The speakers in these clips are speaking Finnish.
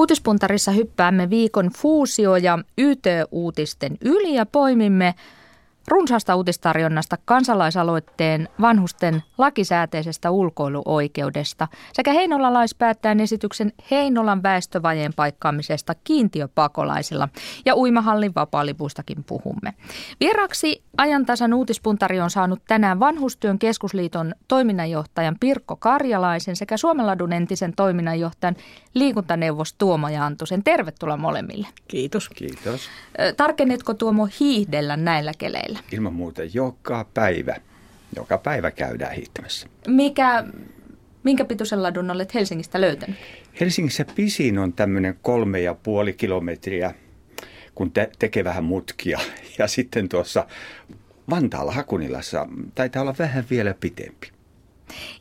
Uutispuntarissa hyppäämme viikon fuusio- ja YT-uutisten yli ja poimimme runsaasta uutistarjonnasta kansalaisaloitteen vanhusten lakisääteisestä ulkoiluoikeudesta sekä heinolalaispäättäjän esityksen Heinolan väestövajeen paikkaamisesta kiintiöpakolaisilla ja uimahallin vapaalipuistakin puhumme. Vieraksi ajantasan uutispuntari on saanut tänään Vanhustyön keskusliiton toiminnanjohtajan Pirkko Karjalaisen sekä Suomenladun entisen toiminnanjohtajan liikuntaneuvos Tuomo Jantusen. Tervetuloa molemmille. Kiitos. Kiitos. Tarkennetko Tuomo hiihdellä näillä keleillä? Ilman muuta joka päivä. Joka päivä käydään hiihtämässä. Mikä, minkä pituisen ladun olet Helsingistä löytänyt? Helsingissä pisin on tämmöinen kolme ja puoli kilometriä, kun te- tekee vähän mutkia. Ja sitten tuossa Vantaalla Hakunilassa taitaa olla vähän vielä pitempi.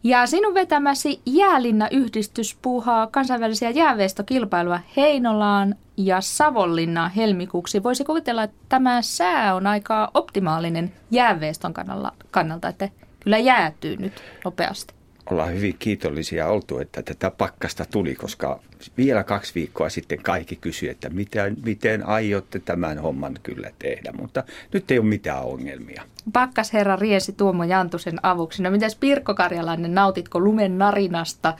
Ja sinun vetämäsi Jäälinna-yhdistys puuhaa kansainvälisiä jääveistokilpailua Heinolaan ja Savonlinnaan helmikuuksi. Voisi kuvitella, että tämä sää on aika optimaalinen jääveiston kannalta, kannalta että kyllä jäätyy nyt nopeasti ollaan hyvin kiitollisia oltu, että tätä pakkasta tuli, koska vielä kaksi viikkoa sitten kaikki kysyi, että miten, miten aiotte tämän homman kyllä tehdä, mutta nyt ei ole mitään ongelmia. Pakkasherra riesi Tuomo Jantusen avuksi. No mitäs Pirkko Karjalainen, nautitko lumen narinasta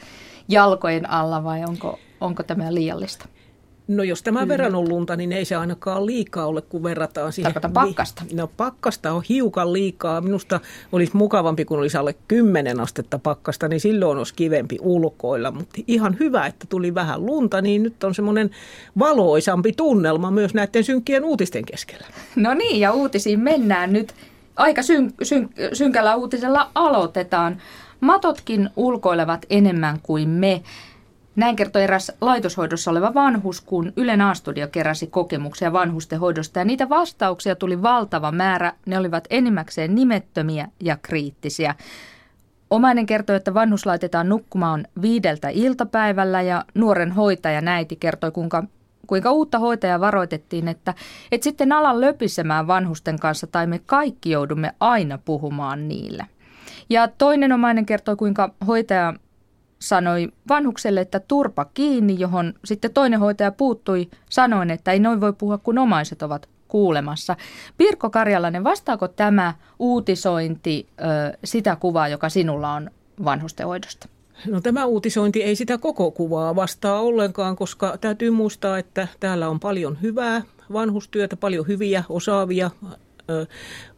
jalkojen alla vai onko, onko tämä liiallista? No jos tämän verran on lunta, niin ei se ainakaan liikaa ole, kun verrataan siihen. Tarkoitan pakkasta. No pakkasta on hiukan liikaa. Minusta olisi mukavampi, kun olisi alle 10 astetta pakkasta, niin silloin olisi kivempi ulkoilla. Mutta ihan hyvä, että tuli vähän lunta, niin nyt on semmoinen valoisampi tunnelma myös näiden synkkien uutisten keskellä. No niin, ja uutisiin mennään nyt. Aika syn, syn, synkällä uutisella aloitetaan. Matotkin ulkoilevat enemmän kuin me. Näin kertoi eräs laitoshoidossa oleva vanhus, kun Ylen A-studio keräsi kokemuksia vanhustenhoidosta ja niitä vastauksia tuli valtava määrä. Ne olivat enimmäkseen nimettömiä ja kriittisiä. Omainen kertoi, että vanhus laitetaan nukkumaan viideltä iltapäivällä ja nuoren hoitaja näiti kertoi, kuinka, kuinka uutta hoitajaa varoitettiin, että et sitten ala löpisemään vanhusten kanssa tai me kaikki joudumme aina puhumaan niille. Ja toinen omainen kertoi, kuinka hoitaja sanoi vanhukselle, että turpa kiinni, johon sitten toinen hoitaja puuttui sanoen, että ei noin voi puhua, kun omaiset ovat kuulemassa. Pirkko Karjalainen, vastaako tämä uutisointi ö, sitä kuvaa, joka sinulla on vanhustenhoidosta? No tämä uutisointi ei sitä koko kuvaa vastaa ollenkaan, koska täytyy muistaa, että täällä on paljon hyvää vanhustyötä, paljon hyviä, osaavia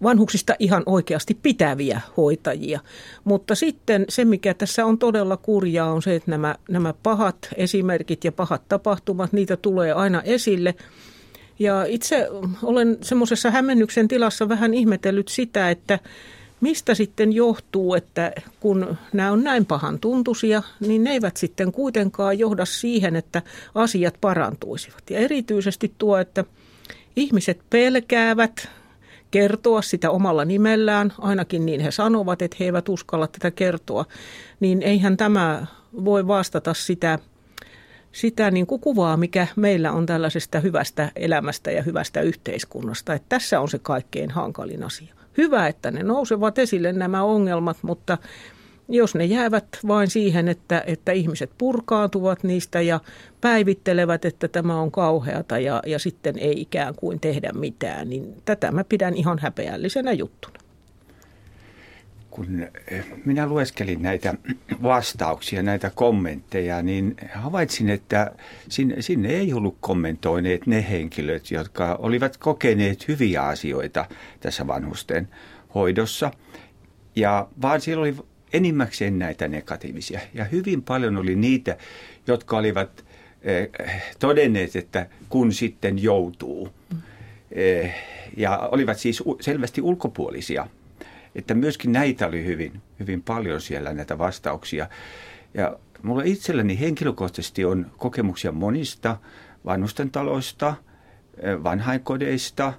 vanhuksista ihan oikeasti pitäviä hoitajia. Mutta sitten se, mikä tässä on todella kurjaa, on se, että nämä, nämä pahat esimerkit ja pahat tapahtumat, niitä tulee aina esille. Ja itse olen semmoisessa hämmennyksen tilassa vähän ihmetellyt sitä, että mistä sitten johtuu, että kun nämä on näin pahan tuntuisia, niin ne eivät sitten kuitenkaan johda siihen, että asiat parantuisivat. Ja erityisesti tuo, että ihmiset pelkäävät kertoa sitä omalla nimellään, ainakin niin he sanovat, että he eivät uskalla tätä kertoa, niin eihän tämä voi vastata sitä, sitä niin kuin kuvaa, mikä meillä on tällaisesta hyvästä elämästä ja hyvästä yhteiskunnasta. Että tässä on se kaikkein hankalin asia. Hyvä, että ne nousevat esille nämä ongelmat, mutta jos ne jäävät vain siihen, että, että ihmiset purkaantuvat niistä ja päivittelevät, että tämä on kauheata ja, ja sitten ei ikään kuin tehdä mitään, niin tätä mä pidän ihan häpeällisenä juttuna. Kun eh, minä lueskelin näitä vastauksia, näitä kommentteja, niin havaitsin, että sinne, sinne ei ollut kommentoineet ne henkilöt, jotka olivat kokeneet hyviä asioita tässä vanhusten hoidossa. Ja vaan siellä oli enimmäkseen näitä negatiivisia. Ja hyvin paljon oli niitä, jotka olivat eh, todenneet, että kun sitten joutuu. Eh, ja olivat siis selvästi ulkopuolisia. Että myöskin näitä oli hyvin, hyvin paljon siellä näitä vastauksia. Ja mulla itselläni henkilökohtaisesti on kokemuksia monista vanhusten taloista, eh, vanhainkodeista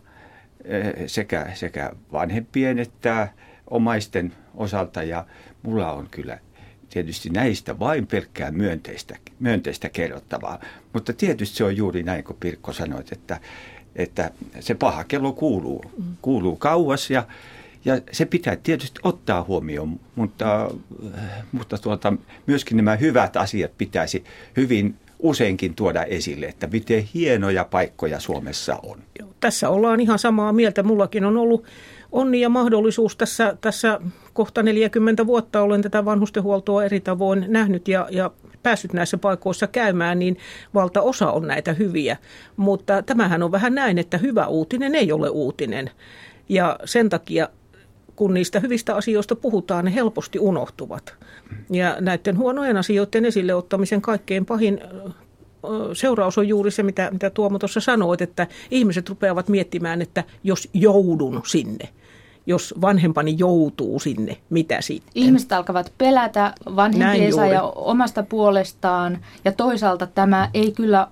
sekä, sekä vanhempien että omaisten osalta. Ja mulla on kyllä tietysti näistä vain pelkkää myönteistä, myönteistä kerrottavaa. Mutta tietysti se on juuri näin, kuin Pirkko sanoit, että, että se paha kello kuuluu, kuuluu kauas ja, ja se pitää tietysti ottaa huomioon, mutta, mutta tuota, myöskin nämä hyvät asiat pitäisi hyvin useinkin tuoda esille, että miten hienoja paikkoja Suomessa on. Tässä ollaan ihan samaa mieltä. Mullakin on ollut onni ja mahdollisuus tässä, tässä kohta 40 vuotta olen tätä vanhustenhuoltoa eri tavoin nähnyt ja, ja päässyt näissä paikoissa käymään, niin valtaosa on näitä hyviä. Mutta tämähän on vähän näin, että hyvä uutinen ei ole uutinen. Ja sen takia kun niistä hyvistä asioista puhutaan, ne helposti unohtuvat. Ja näiden huonojen asioiden esille ottamisen kaikkein pahin seuraus on juuri se, mitä, mitä Tuomo tuossa sanoit, että ihmiset rupeavat miettimään, että jos joudun sinne, jos vanhempani joutuu sinne, mitä sitten? Ihmiset alkavat pelätä vanhempiensa ja omasta puolestaan, ja toisaalta tämä ei kyllä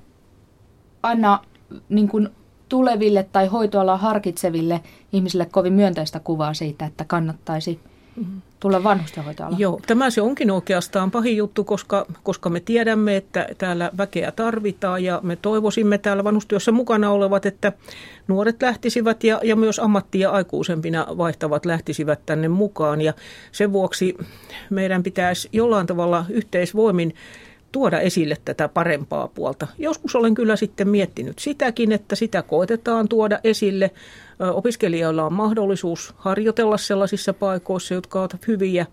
anna niin kuin tuleville tai hoitoalaa harkitseville ihmisille kovin myönteistä kuvaa siitä, että kannattaisi tulla vanhustenhoitoalaan. Joo, tämä se onkin oikeastaan pahin juttu, koska, koska me tiedämme, että täällä väkeä tarvitaan ja me toivoisimme täällä vanhustyössä mukana olevat, että nuoret lähtisivät ja, ja myös ammattia aikuisempina vaihtavat lähtisivät tänne mukaan. Ja sen vuoksi meidän pitäisi jollain tavalla yhteisvoimin tuoda esille tätä parempaa puolta. Joskus olen kyllä sitten miettinyt sitäkin, että sitä koetetaan tuoda esille. Opiskelijoilla on mahdollisuus harjoitella sellaisissa paikoissa, jotka ovat hyviä.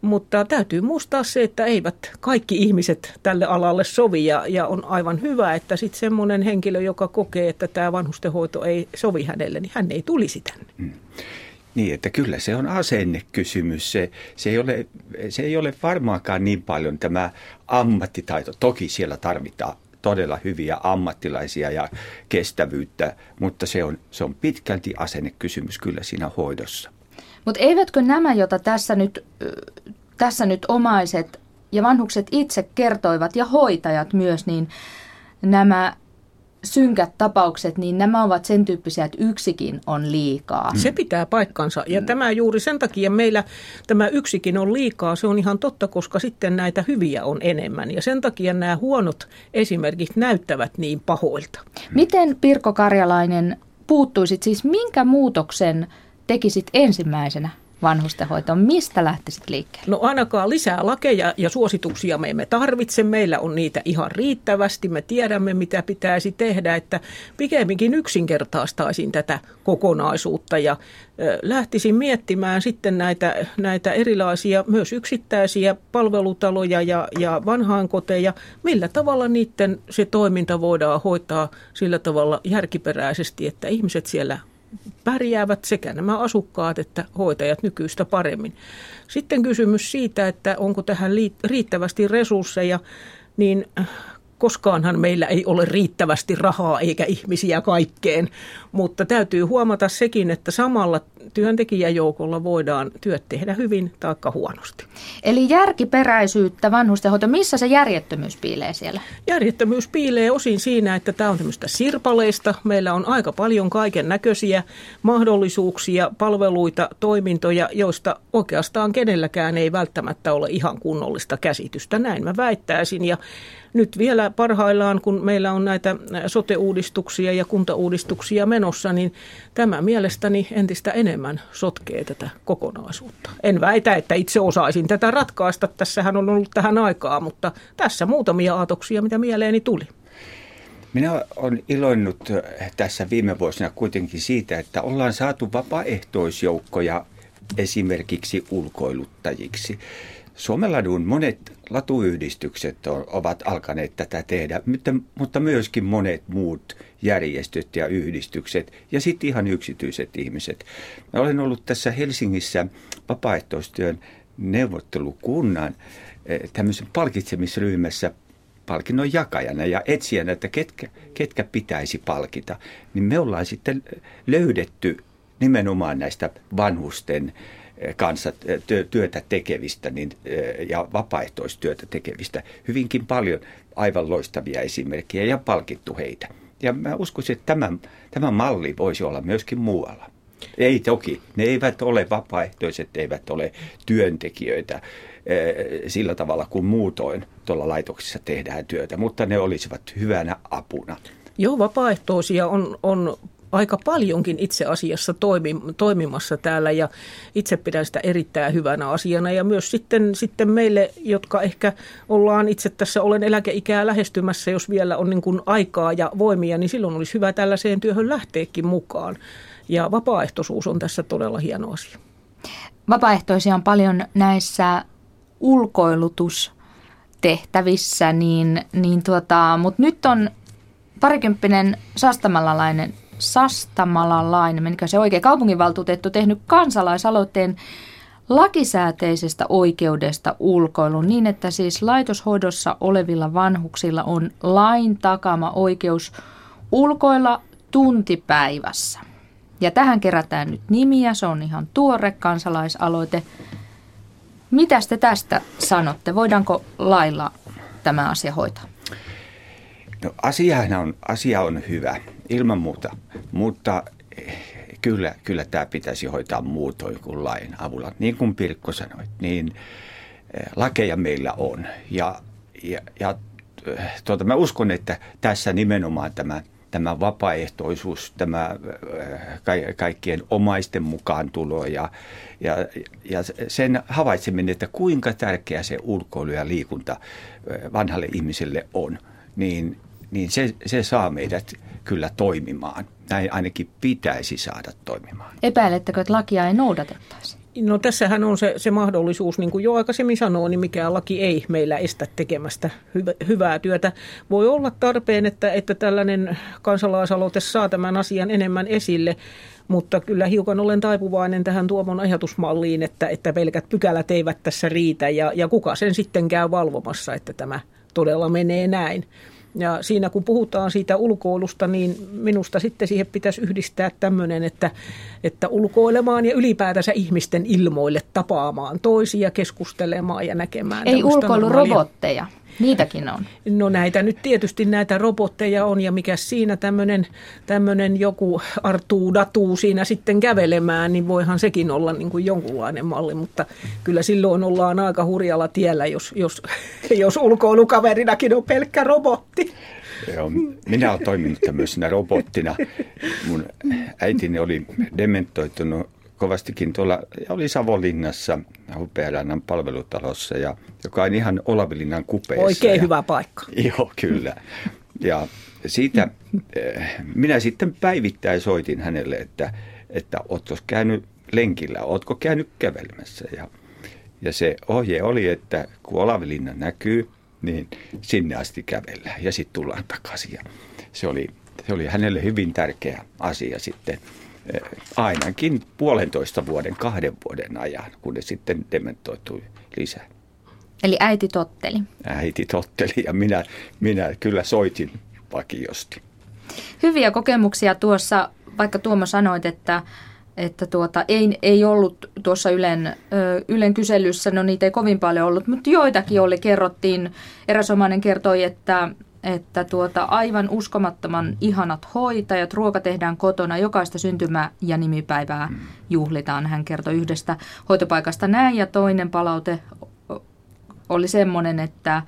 Mutta täytyy muistaa se, että eivät kaikki ihmiset tälle alalle sovi ja, ja on aivan hyvä, että sitten semmoinen henkilö, joka kokee, että tämä vanhustenhoito ei sovi hänelle, niin hän ei tulisi tänne. Mm. Niin, että kyllä se on asennekysymys. Se, se, ei ole, se ei ole varmaankaan niin paljon tämä ammattitaito. Toki siellä tarvitaan todella hyviä ammattilaisia ja kestävyyttä, mutta se on, se on pitkälti asennekysymys kyllä siinä hoidossa. Mutta eivätkö nämä, joita tässä nyt, tässä nyt omaiset ja vanhukset itse kertoivat ja hoitajat myös, niin nämä synkät tapaukset, niin nämä ovat sen tyyppisiä, että yksikin on liikaa. Se pitää paikkansa. Ja mm. tämä juuri sen takia meillä tämä yksikin on liikaa. Se on ihan totta, koska sitten näitä hyviä on enemmän. Ja sen takia nämä huonot esimerkiksi näyttävät niin pahoilta. Miten Pirko Karjalainen puuttuisit, siis minkä muutoksen tekisit ensimmäisenä vanhustenhoitoon? Mistä lähtisit liikkeelle? No ainakaan lisää lakeja ja suosituksia me emme tarvitse. Meillä on niitä ihan riittävästi. Me tiedämme, mitä pitäisi tehdä, että pikemminkin yksinkertaistaisin tätä kokonaisuutta ja lähtisin miettimään sitten näitä, näitä erilaisia myös yksittäisiä palvelutaloja ja, ja vanhainkoteja, millä tavalla niiden se toiminta voidaan hoitaa sillä tavalla järkiperäisesti, että ihmiset siellä pärjäävät sekä nämä asukkaat että hoitajat nykyistä paremmin. Sitten kysymys siitä, että onko tähän riittävästi resursseja, niin koskaanhan meillä ei ole riittävästi rahaa eikä ihmisiä kaikkeen, mutta täytyy huomata sekin, että samalla työntekijäjoukolla voidaan työt tehdä hyvin tai huonosti. Eli järkiperäisyyttä vanhustenhoito, missä se järjettömyys piilee siellä? Järjettömyys piilee osin siinä, että tämä on tämmöistä sirpaleista. Meillä on aika paljon kaiken näköisiä mahdollisuuksia, palveluita, toimintoja, joista oikeastaan kenelläkään ei välttämättä ole ihan kunnollista käsitystä. Näin mä väittäisin ja nyt vielä parhaillaan, kun meillä on näitä sote-uudistuksia ja kuntauudistuksia menossa, niin tämä mielestäni entistä enemmän sotkee tätä kokonaisuutta. En väitä, että itse osaisin tätä ratkaista. Tässähän on ollut tähän aikaa, mutta tässä muutamia aatoksia, mitä mieleeni tuli. Minä olen iloinnut tässä viime vuosina kuitenkin siitä, että ollaan saatu vapaaehtoisjoukkoja esimerkiksi ulkoiluttajiksi. Suomenladun monet latuyhdistykset ovat alkaneet tätä tehdä, mutta myöskin monet muut järjestöt ja yhdistykset ja sitten ihan yksityiset ihmiset. Mä olen ollut tässä Helsingissä vapaaehtoistyön neuvottelukunnan eh, tämmöisen palkitsemisryhmässä palkinnon jakajana ja etsijänä, että ketkä, ketkä pitäisi palkita. Niin me ollaan sitten löydetty nimenomaan näistä vanhusten kanssa työtä tekevistä niin, ja vapaaehtoistyötä tekevistä hyvinkin paljon aivan loistavia esimerkkejä ja palkittu heitä. Ja mä uskoisin, että tämä, tämä malli voisi olla myöskin muualla. Ei toki, ne eivät ole vapaaehtoiset, eivät ole työntekijöitä sillä tavalla kuin muutoin tuolla laitoksissa tehdään työtä, mutta ne olisivat hyvänä apuna. Joo, vapaaehtoisia on, on aika paljonkin itse asiassa toimi, toimimassa täällä ja itse pidän sitä erittäin hyvänä asiana ja myös sitten, sitten meille, jotka ehkä ollaan itse tässä olen eläkeikää lähestymässä, jos vielä on niin kuin aikaa ja voimia, niin silloin olisi hyvä tällaiseen työhön lähteekin mukaan. Ja vapaaehtoisuus on tässä todella hieno asia. Vapaaehtoisia on paljon näissä ulkoilutustehtävissä, niin, niin tuota, mutta nyt on parikymppinen sastamalalainen, sastamalalainen, menikö se oikein, kaupunginvaltuutettu tehnyt kansalaisaloitteen lakisääteisestä oikeudesta ulkoiluun niin, että siis laitoshoidossa olevilla vanhuksilla on lain takama oikeus ulkoilla tuntipäivässä. Ja tähän kerätään nyt nimiä, se on ihan tuore kansalaisaloite. Mitä te tästä sanotte? Voidaanko lailla tämä asia hoitaa? No, asiahan on, asia on hyvä, ilman muuta, mutta eh, kyllä, kyllä tämä pitäisi hoitaa muutoin kuin lain avulla. Niin kuin Pirkko sanoi, niin eh, lakeja meillä on. Ja, ja, ja eh, tuota, mä uskon, että tässä nimenomaan tämä – tämä vapaaehtoisuus, tämä kaikkien omaisten mukaan tulo ja, ja, ja sen havaitseminen, että kuinka tärkeä se ulkoilu ja liikunta vanhalle ihmiselle on, niin, niin se, se saa meidät kyllä toimimaan. Näin ainakin pitäisi saada toimimaan. Epäilettekö, että lakia ei noudatettaisi? No tässähän on se, se mahdollisuus, niin kuin jo aikaisemmin sanoo, niin mikään laki ei meillä estä tekemästä hyvä, hyvää työtä. Voi olla tarpeen, että, että tällainen kansalaisaloite saa tämän asian enemmän esille, mutta kyllä hiukan olen taipuvainen tähän Tuomon ajatusmalliin, että, että pelkät pykälät eivät tässä riitä ja, ja kuka sen sitten käy valvomassa, että tämä todella menee näin. Ja siinä kun puhutaan siitä ulkoilusta, niin minusta sitten siihen pitäisi yhdistää tämmöinen, että, että ulkoilemaan ja ylipäätänsä ihmisten ilmoille tapaamaan toisia, keskustelemaan ja näkemään. Ei ulkoilurobotteja. Niitäkin on. No näitä nyt tietysti näitä robotteja on ja mikä siinä tämmöinen, joku artuu datuu siinä sitten kävelemään, niin voihan sekin olla niin kuin jonkunlainen malli, mutta kyllä silloin ollaan aika hurjalla tiellä, jos, jos, jos ulkoilukaverinakin on pelkkä robotti. Joo, minä olen toiminut tämmöisenä robottina. Mun äitini oli dementoitunut kovastikin tuolla, ja oli Savonlinnassa Hupearannan palvelutalossa, ja, joka on ihan Olavilinnan kupeessa. Oikein ja, hyvä paikka. Joo, kyllä. Ja siitä eh, minä sitten päivittäin soitin hänelle, että, että ootko käynyt lenkillä, ootko käynyt kävelemässä. Ja, ja se ohje oli, että kun Olavilinna näkyy, niin sinne asti kävellään ja sitten tullaan takaisin. Ja se oli, se oli hänelle hyvin tärkeä asia sitten ainakin puolentoista vuoden, kahden vuoden ajan, ne sitten dementoitui lisää. Eli äiti totteli? Äiti totteli ja minä, minä kyllä soitin vakiosti. Hyviä kokemuksia tuossa, vaikka Tuomo sanoit, että, että tuota, ei, ei ollut tuossa Ylen, Ylen kyselyssä, no niitä ei kovin paljon ollut, mutta joitakin oli. Kerrottiin, eräs omainen kertoi, että että tuota, aivan uskomattoman ihanat hoitajat, ruoka tehdään kotona, jokaista syntymä- ja nimipäivää mm. juhlitaan. Hän kertoi yhdestä hoitopaikasta näin ja toinen palaute oli semmoinen, että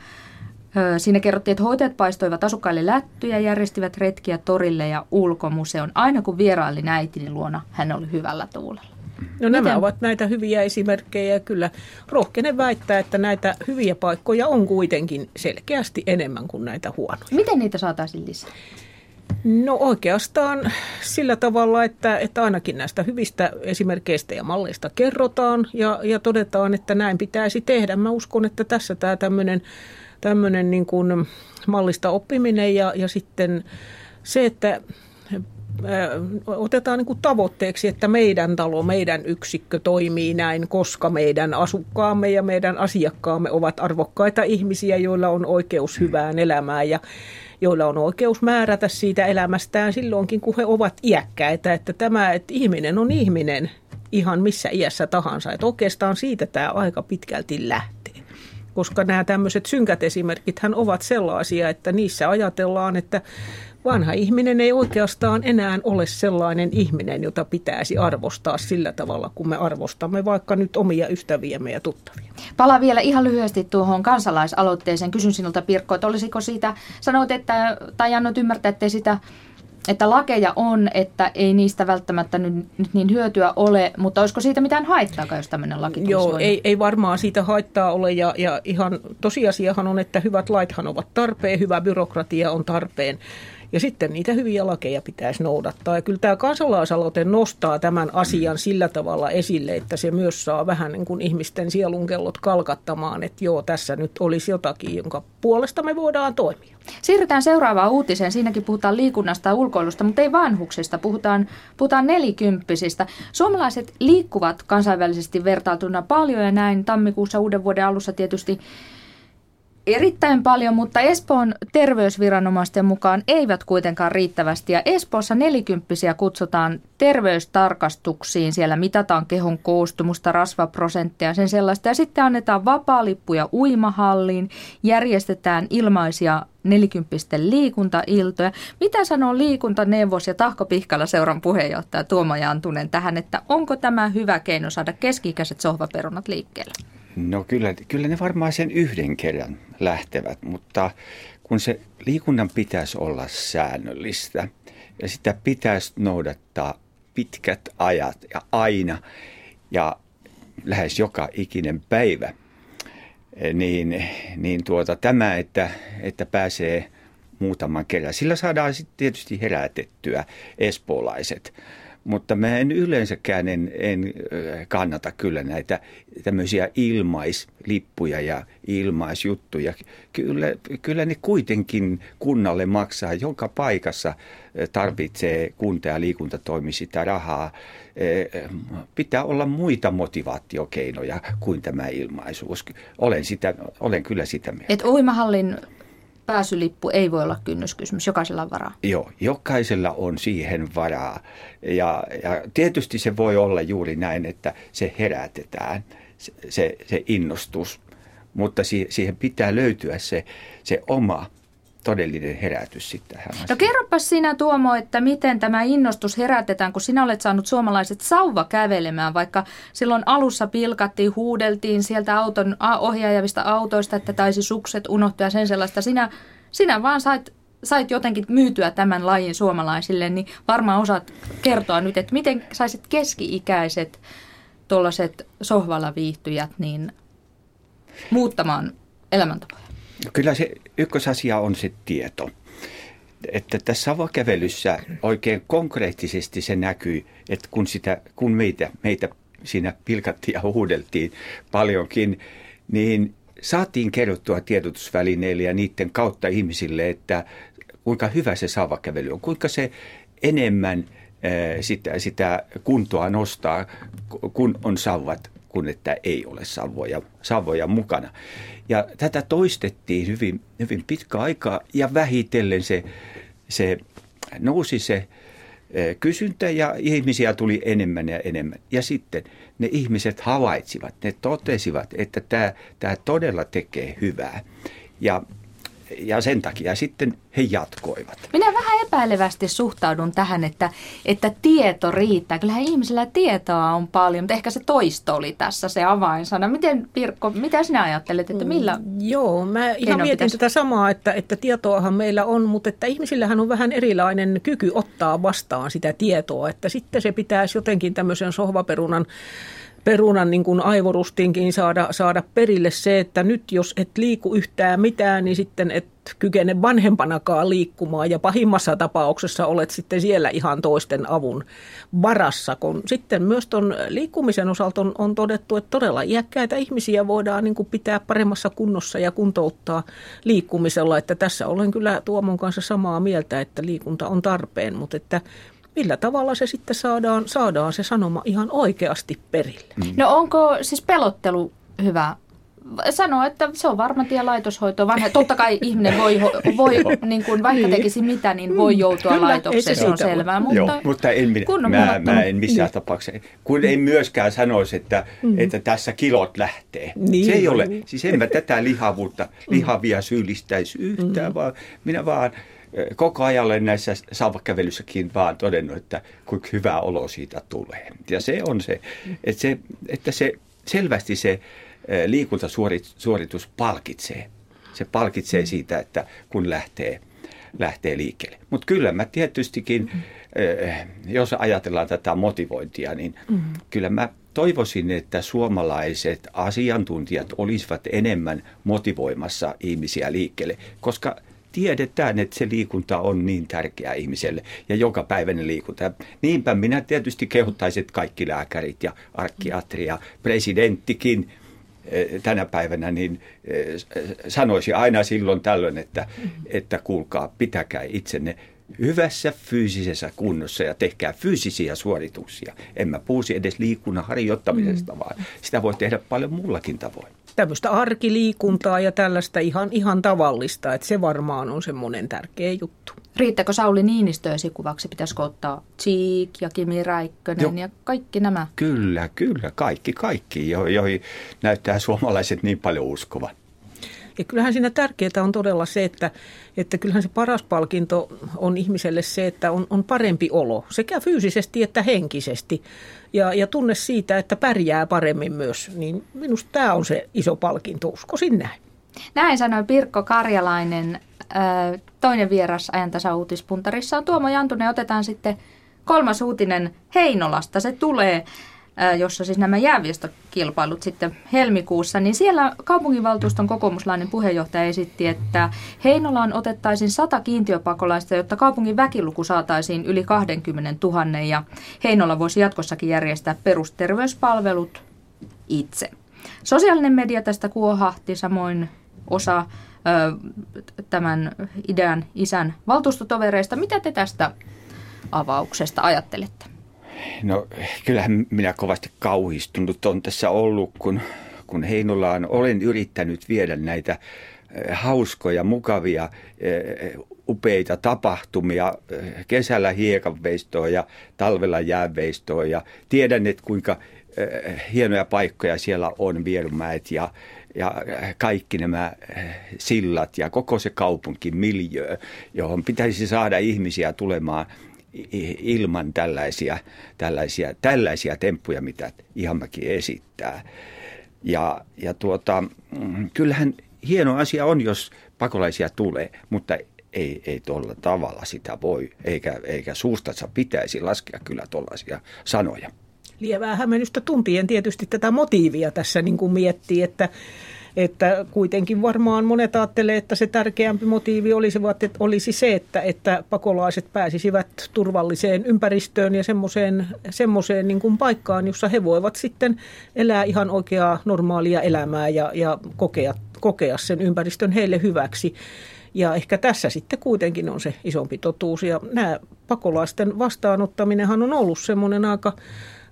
Siinä kerrottiin, että hoitajat paistoivat asukkaille lättyjä, järjestivät retkiä torille ja ulkomuseon. Aina kun vieraili äitini luona, hän oli hyvällä tuulella. No nämä Miten? ovat näitä hyviä esimerkkejä ja kyllä rohkenen väittää, että näitä hyviä paikkoja on kuitenkin selkeästi enemmän kuin näitä huonoja. Miten niitä saataisiin lisää? No oikeastaan sillä tavalla, että, että ainakin näistä hyvistä esimerkkeistä ja malleista kerrotaan ja, ja todetaan, että näin pitäisi tehdä. Mä uskon, että tässä tämä tämmöinen, tämmöinen niin kuin mallista oppiminen ja, ja sitten se, että otetaan niin kuin tavoitteeksi, että meidän talo, meidän yksikkö toimii näin, koska meidän asukkaamme ja meidän asiakkaamme ovat arvokkaita ihmisiä, joilla on oikeus hyvään elämään ja joilla on oikeus määrätä siitä elämästään silloinkin, kun he ovat iäkkäitä. Että tämä, että ihminen on ihminen ihan missä iässä tahansa. Että oikeastaan siitä tämä aika pitkälti lähtee koska nämä tämmöiset synkät esimerkit hän ovat sellaisia, että niissä ajatellaan, että vanha ihminen ei oikeastaan enää ole sellainen ihminen, jota pitäisi arvostaa sillä tavalla, kun me arvostamme vaikka nyt omia ystäviämme ja tuttavia. Pala vielä ihan lyhyesti tuohon kansalaisaloitteeseen. Kysyn sinulta Pirkko, että olisiko siitä, sanoit, että, tai annot ymmärtää, että sitä että lakeja on, että ei niistä välttämättä nyt, nyt niin hyötyä ole, mutta olisiko siitä mitään haittaa, jos tämmöinen laki Joo, ei, ei varmaan siitä haittaa ole ja, ja ihan tosiasiahan on, että hyvät laithan ovat tarpeen, hyvä byrokratia on tarpeen. Ja sitten niitä hyviä lakeja pitäisi noudattaa. Ja kyllä tämä kansalaisaloite nostaa tämän asian sillä tavalla esille, että se myös saa vähän niin kuin ihmisten sielunkellot kalkattamaan, että joo, tässä nyt olisi jotakin, jonka puolesta me voidaan toimia. Siirrytään seuraavaan uutiseen. Siinäkin puhutaan liikunnasta ja ulkoilusta, mutta ei vanhuksista. Puhutaan, puhutaan nelikymppisistä. Suomalaiset liikkuvat kansainvälisesti vertailtuna paljon ja näin tammikuussa uuden vuoden alussa tietysti erittäin paljon, mutta Espoon terveysviranomaisten mukaan eivät kuitenkaan riittävästi. Ja Espoossa nelikymppisiä kutsutaan terveystarkastuksiin. Siellä mitataan kehon koostumusta, rasvaprosenttia, sen sellaista. Ja sitten annetaan vapaalippuja uimahalliin, järjestetään ilmaisia nelikymppisten liikuntailtoja. Mitä sanoo liikuntaneuvos ja Tahko Pihkala seuran puheenjohtaja Tuomo Jantunen tähän, että onko tämä hyvä keino saada keski-ikäiset sohvaperunat liikkeelle? No kyllä, kyllä ne varmaan sen yhden kerran lähtevät, mutta kun se liikunnan pitäisi olla säännöllistä ja sitä pitäisi noudattaa pitkät ajat ja aina ja lähes joka ikinen päivä, niin, niin tuota, tämä, että, että pääsee muutaman kerran, sillä saadaan sitten tietysti herätettyä espoolaiset mutta mä en yleensäkään en, en kannata kyllä näitä tämmöisiä ilmaislippuja ja ilmaisjuttuja. Kyllä, kyllä ne kuitenkin kunnalle maksaa. Joka paikassa tarvitsee kunta- ja liikuntatoimi sitä rahaa. Pitää olla muita motivaatiokeinoja kuin tämä ilmaisuus. Olen, sitä, olen kyllä sitä mieltä. Et uimahallin pääsylippu ei voi olla kynnyskysymys, jokaisella on varaa. Joo, jokaisella on siihen varaa. Ja, ja tietysti se voi olla juuri näin, että se herätetään, se, se, se innostus, mutta siihen pitää löytyä se, se oma todellinen herätys sitten tähän No kerropas sinä Tuomo, että miten tämä innostus herätetään, kun sinä olet saanut suomalaiset sauva kävelemään, vaikka silloin alussa pilkattiin, huudeltiin sieltä auton ohjaajavista autoista, että taisi sukset unohtua ja sen sellaista. Sinä, sinä vaan sait, sait jotenkin myytyä tämän lajin suomalaisille, niin varmaan osaat kertoa nyt, että miten saisit keski-ikäiset tuollaiset sohvalla viihtyjät niin muuttamaan elämäntapoja? Kyllä se ykkösasia on se tieto. Että tässä Savokävelyssä oikein konkreettisesti se näkyy, että kun, sitä, kun meitä, meitä siinä pilkattiin ja huudeltiin paljonkin, niin saatiin kerrottua tiedotusvälineille ja niiden kautta ihmisille, että kuinka hyvä se saavakävely on, kuinka se enemmän sitä, sitä kuntoa nostaa, kun on sauvat, kun että ei ole sauvoja, sauvoja mukana. Ja tätä toistettiin hyvin, hyvin pitkä aikaa ja vähitellen se, se nousi se e, kysyntä ja ihmisiä tuli enemmän ja enemmän. Ja sitten ne ihmiset havaitsivat, ne totesivat, että tämä, tämä todella tekee hyvää. Ja ja sen takia sitten he jatkoivat. Minä vähän epäilevästi suhtaudun tähän, että, että tieto riittää. Kyllähän ihmisillä tietoa on paljon, mutta ehkä se toisto oli tässä se avainsana. Miten Pirkko, mitä sinä ajattelet, että millä mm, Joo, mä ihan mietin pitäisi... tätä samaa, että, että tietoahan meillä on, mutta että ihmisillähän on vähän erilainen kyky ottaa vastaan sitä tietoa, että sitten se pitäisi jotenkin tämmöisen sohvaperunan perunan niin kuin aivorustinkin saada, saada perille se, että nyt jos et liiku yhtään mitään, niin sitten et kykene vanhempanakaan liikkumaan ja pahimmassa tapauksessa olet sitten siellä ihan toisten avun varassa. Kun sitten myös tuon liikkumisen osalta on, on todettu, että todella iäkkäitä ihmisiä voidaan niin kuin pitää paremmassa kunnossa ja kuntouttaa liikkumisella. Että tässä olen kyllä Tuomon kanssa samaa mieltä, että liikunta on tarpeen, mutta että millä tavalla se sitten saadaan, saadaan se sanoma ihan oikeasti perille. Mm. No onko siis pelottelu hyvä sanoo, että se on varma tie laitoshoitoon. Vanha, totta kai ihminen voi, voi niin kuin, vaikka niin. tekisi mitä, niin voi mm. joutua Kyllä, laitokseen, se, se on selvää. Mutta, Joo, mutta en, minä, mä, mä en missään niin. tapauksessa, kun en myöskään sanoisi, että, mm. että tässä kilot lähtee. Niin. Se ei ole, siis en mä tätä lihavuutta, mm. lihavia syyllistäisi yhtään, mm. vaan minä vaan koko ajalle näissä sauvakävelyssäkin vaan todennut, että kuinka hyvä olo siitä tulee. Ja se on se, että se, että se selvästi se liikuntasuoritus palkitsee. Se palkitsee siitä, että kun lähtee, lähtee liikkeelle. Mutta kyllä mä tietystikin, mm-hmm. jos ajatellaan tätä motivointia, niin mm-hmm. kyllä mä toivoisin, että suomalaiset asiantuntijat olisivat enemmän motivoimassa ihmisiä liikkeelle, koska tiedetään, että se liikunta on niin tärkeää ihmiselle ja joka päiväinen liikunta. Niinpä minä tietysti kehottaisin, että kaikki lääkärit ja arkiatri ja presidenttikin eh, tänä päivänä niin eh, sanoisi aina silloin tällöin, että, että kuulkaa, pitäkää itsenne hyvässä fyysisessä kunnossa ja tehkää fyysisiä suorituksia. En mä puhuisi edes liikunnan harjoittamisesta, mm. vaan sitä voi tehdä paljon mullakin tavoin. Tämmöistä arkiliikuntaa ja tällaista ihan, ihan tavallista, että se varmaan on semmoinen tärkeä juttu. Riittääkö Sauli Niinistö esikuvaksi? Pitäisikö ottaa Cheek ja Kimi Räikkönen jo, ja kaikki nämä? Kyllä, kyllä. Kaikki, kaikki, joihin näyttää suomalaiset niin paljon uskovan. Ja kyllähän siinä tärkeää on todella se, että, että kyllähän se paras palkinto on ihmiselle se, että on, on parempi olo sekä fyysisesti että henkisesti. Ja, ja tunne siitä, että pärjää paremmin myös, niin minusta tämä on se iso palkinto, uskoisin näin. Näin sanoi Pirkko Karjalainen. Toinen vieras ajantasa uutispuntarissa on Tuomo Jantunen. Otetaan sitten kolmas uutinen Heinolasta. Se tulee jossa siis nämä jääviestokilpailut sitten helmikuussa, niin siellä kaupunginvaltuuston kokoomuslainen puheenjohtaja esitti, että Heinolaan otettaisiin sata kiintiöpakolaista, jotta kaupungin väkiluku saataisiin yli 20 000 ja Heinola voisi jatkossakin järjestää perusterveyspalvelut itse. Sosiaalinen media tästä kuohahti, samoin osa tämän idean isän valtuustotovereista. Mitä te tästä avauksesta ajattelette? No kyllähän minä kovasti kauhistunut on tässä ollut, kun, kun Heinolaan olen yrittänyt viedä näitä eh, hauskoja, mukavia, eh, upeita tapahtumia, eh, kesällä hiekanveistoa ja talvella jääveistoa ja tiedän, että kuinka hienoja paikkoja siellä on, Vierumäet ja, ja kaikki nämä sillat ja koko se kaupunki, miljö, johon pitäisi saada ihmisiä tulemaan – ilman tällaisia, tällaisia, tällaisia temppuja, mitä Ihamäki esittää. Ja, ja tuota, mm, kyllähän hieno asia on, jos pakolaisia tulee, mutta ei, ei tuolla tavalla sitä voi, eikä, eikä suustansa pitäisi laskea kyllä tuollaisia sanoja. Lievää hämmennystä tuntien tietysti tätä motiivia tässä niin kuin miettii, että että kuitenkin varmaan monet ajattelee, että se tärkeämpi motiivi olisi, että olisi se, että, että pakolaiset pääsisivät turvalliseen ympäristöön ja semmoiseen, semmoiseen niin kuin paikkaan, jossa he voivat sitten elää ihan oikeaa normaalia elämää ja, ja kokea, kokea sen ympäristön heille hyväksi. Ja ehkä tässä sitten kuitenkin on se isompi totuus. Ja nämä pakolaisten vastaanottaminenhan on ollut semmoinen aika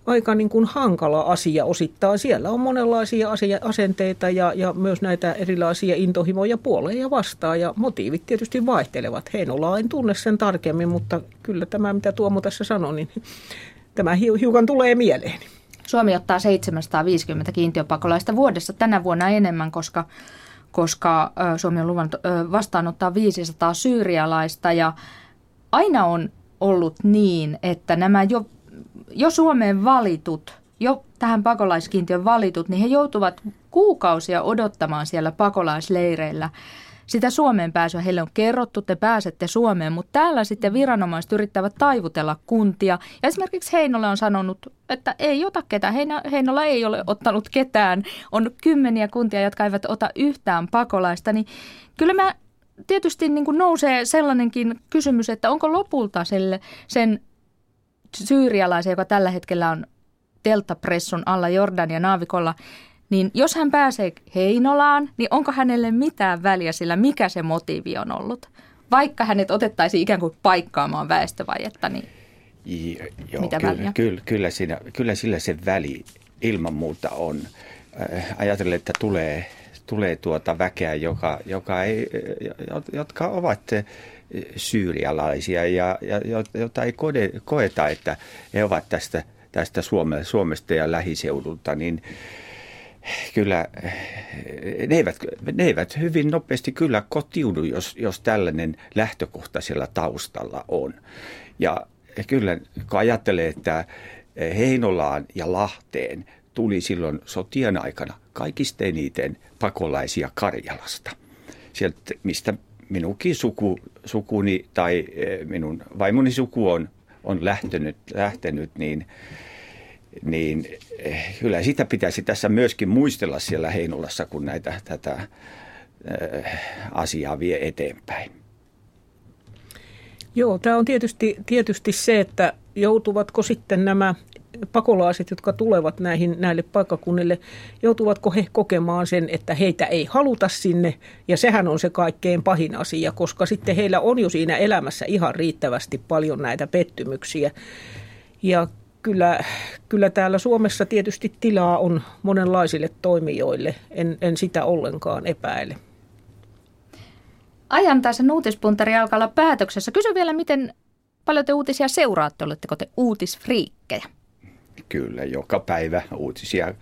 aika niin kuin hankala asia osittain. Siellä on monenlaisia asia, asenteita ja, ja myös näitä erilaisia intohimoja puoleen ja vastaan. Ja motiivit tietysti vaihtelevat. Heinola en tunne sen tarkemmin, mutta kyllä tämä, mitä Tuomo tässä sanoi, niin tämä hiukan tulee mieleen. Suomi ottaa 750 kiintiöpakolaista vuodessa tänä vuonna enemmän, koska, koska Suomi on luvannut vastaanottaa 500 syyrialaista ja aina on ollut niin, että nämä jo jo Suomeen valitut, jo tähän pakolaiskiintiön valitut, niin he joutuvat kuukausia odottamaan siellä pakolaisleireillä sitä Suomeen pääsyä. Heille on kerrottu, te pääsette Suomeen, mutta täällä sitten viranomaiset yrittävät taivutella kuntia. Ja esimerkiksi Heinola on sanonut, että ei ota ketään. Heinola ei ole ottanut ketään. On kymmeniä kuntia, jotka eivät ota yhtään pakolaista. Niin kyllä mä tietysti niin kuin nousee sellainenkin kysymys, että onko lopulta selle, sen syyrialaisen, joka tällä hetkellä on deltapressun alla Jordania naavikolla, niin jos hän pääsee Heinolaan, niin onko hänelle mitään väliä sillä, mikä se motiivi on ollut? Vaikka hänet otettaisiin ikään kuin paikkaamaan väestövajetta, niin Joo, mitä kyllä, väliä? Kyllä, kyllä, siinä, kyllä sillä se väli ilman muuta on. Äh, ajatellen, että tulee, tulee tuota väkeä, joka, joka ei, jotka ovat syyrialaisia ja, ja jota ei koeta, että he ovat tästä, tästä Suome, Suomesta ja lähiseudulta, niin kyllä ne eivät, ne eivät hyvin nopeasti kyllä kotiudu, jos, jos tällainen lähtökohta siellä taustalla on. Ja kyllä kun ajattelee, että Heinolaan ja Lahteen tuli silloin sotien aikana kaikista eniten pakolaisia Karjalasta. Sieltä, mistä minunkin suku, sukuni tai minun vaimoni suku on, on lähtenyt, lähtenyt niin, niin kyllä sitä pitäisi tässä myöskin muistella siellä Heinolassa, kun näitä, tätä asiaa vie eteenpäin. Joo, tämä on tietysti, tietysti se, että joutuvatko sitten nämä pakolaiset, jotka tulevat näihin, näille paikkakunnille, joutuvatko he kokemaan sen, että heitä ei haluta sinne. Ja sehän on se kaikkein pahin asia, koska sitten heillä on jo siinä elämässä ihan riittävästi paljon näitä pettymyksiä. Ja kyllä, kyllä täällä Suomessa tietysti tilaa on monenlaisille toimijoille, en, en sitä ollenkaan epäile. Ajantaisen uutispuntari alkaa olla päätöksessä. Kysy vielä, miten paljon te uutisia seuraatte? Oletteko te uutisfriikkejä? Kyllä, joka päivä uutisia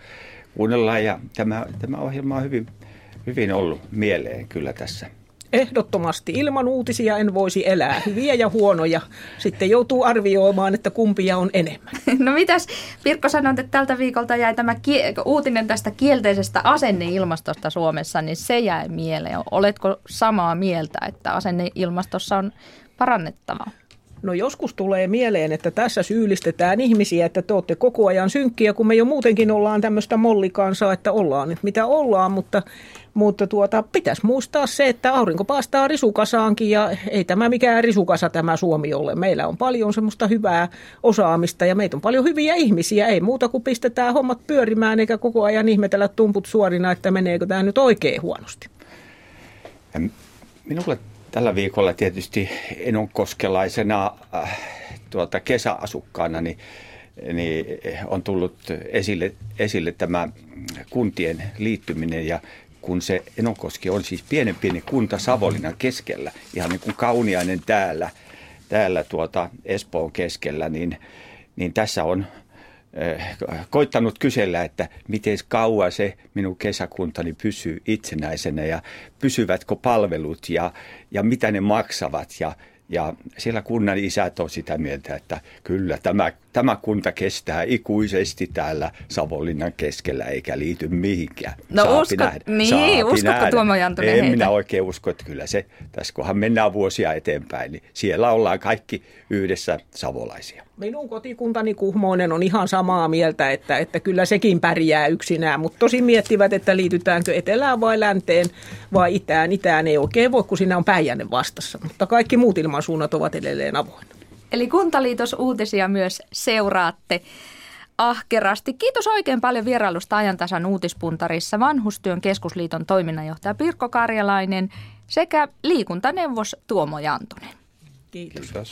kuunnellaan ja tämä, tämä ohjelma on hyvin, hyvin ollut mieleen kyllä tässä. Ehdottomasti ilman uutisia en voisi elää. Hyviä ja huonoja. Sitten joutuu arvioimaan, että kumpia on enemmän. No mitäs Pirkko sanoit, että tältä viikolta jäi tämä kie- uutinen tästä kielteisestä asenneilmastosta Suomessa, niin se jäi mieleen. Oletko samaa mieltä, että asenneilmastossa on parannettavaa? No joskus tulee mieleen, että tässä syyllistetään ihmisiä, että te olette koko ajan synkkiä, kun me jo muutenkin ollaan tämmöistä mollikansaa, että ollaan nyt mitä ollaan, mutta, mutta tuota, pitäisi muistaa se, että aurinko paastaa risukasaankin ja ei tämä mikään risukasa tämä Suomi ole. Meillä on paljon semmoista hyvää osaamista ja meitä on paljon hyviä ihmisiä. Ei muuta kuin pistetään hommat pyörimään eikä koko ajan ihmetellä tumput suorina, että meneekö tämä nyt oikein huonosti. Minulle tällä viikolla tietysti enonkoskelaisena äh, tuota, kesäasukkaana niin, niin on tullut esille, esille tämä kuntien liittyminen. Ja kun se Enonkoski on siis pienen pieni kunta Savolinan keskellä, ihan niin kuin kauniainen täällä, täällä tuota Espoon keskellä, niin, niin tässä on koittanut kysellä, että miten kauan se minun kesäkuntani pysyy itsenäisenä ja pysyvätkö palvelut ja, ja mitä ne maksavat. Ja, ja siellä kunnan isät on sitä mieltä, että kyllä tämä, tämä kunta kestää ikuisesti täällä Savonlinnan keskellä eikä liity mihinkään. No Saapi usko, nähdä. niin, Saapi uskotko nähdä. Tuomo Jantunen En heitä? minä oikein usko, että kyllä se, tässä kunhan mennään vuosia eteenpäin, niin siellä ollaan kaikki yhdessä savolaisia. Minun kotikuntani Kuhmoinen on ihan samaa mieltä, että, että kyllä sekin pärjää yksinään, mutta tosi miettivät, että liitytäänkö etelään vai länteen vai itään. Itään ei oikein voi, kun siinä on Päijänne vastassa, mutta kaikki muut ilmansuunnat ovat edelleen avoinna. Eli Kuntaliitos uutisia myös seuraatte ahkerasti. Kiitos oikein paljon vierailusta ajantasan uutispuntarissa Vanhustyön keskusliiton toiminnanjohtaja Pirkko Karjalainen sekä liikuntaneuvos Tuomo Jantunen. Kiitos. Kiitos.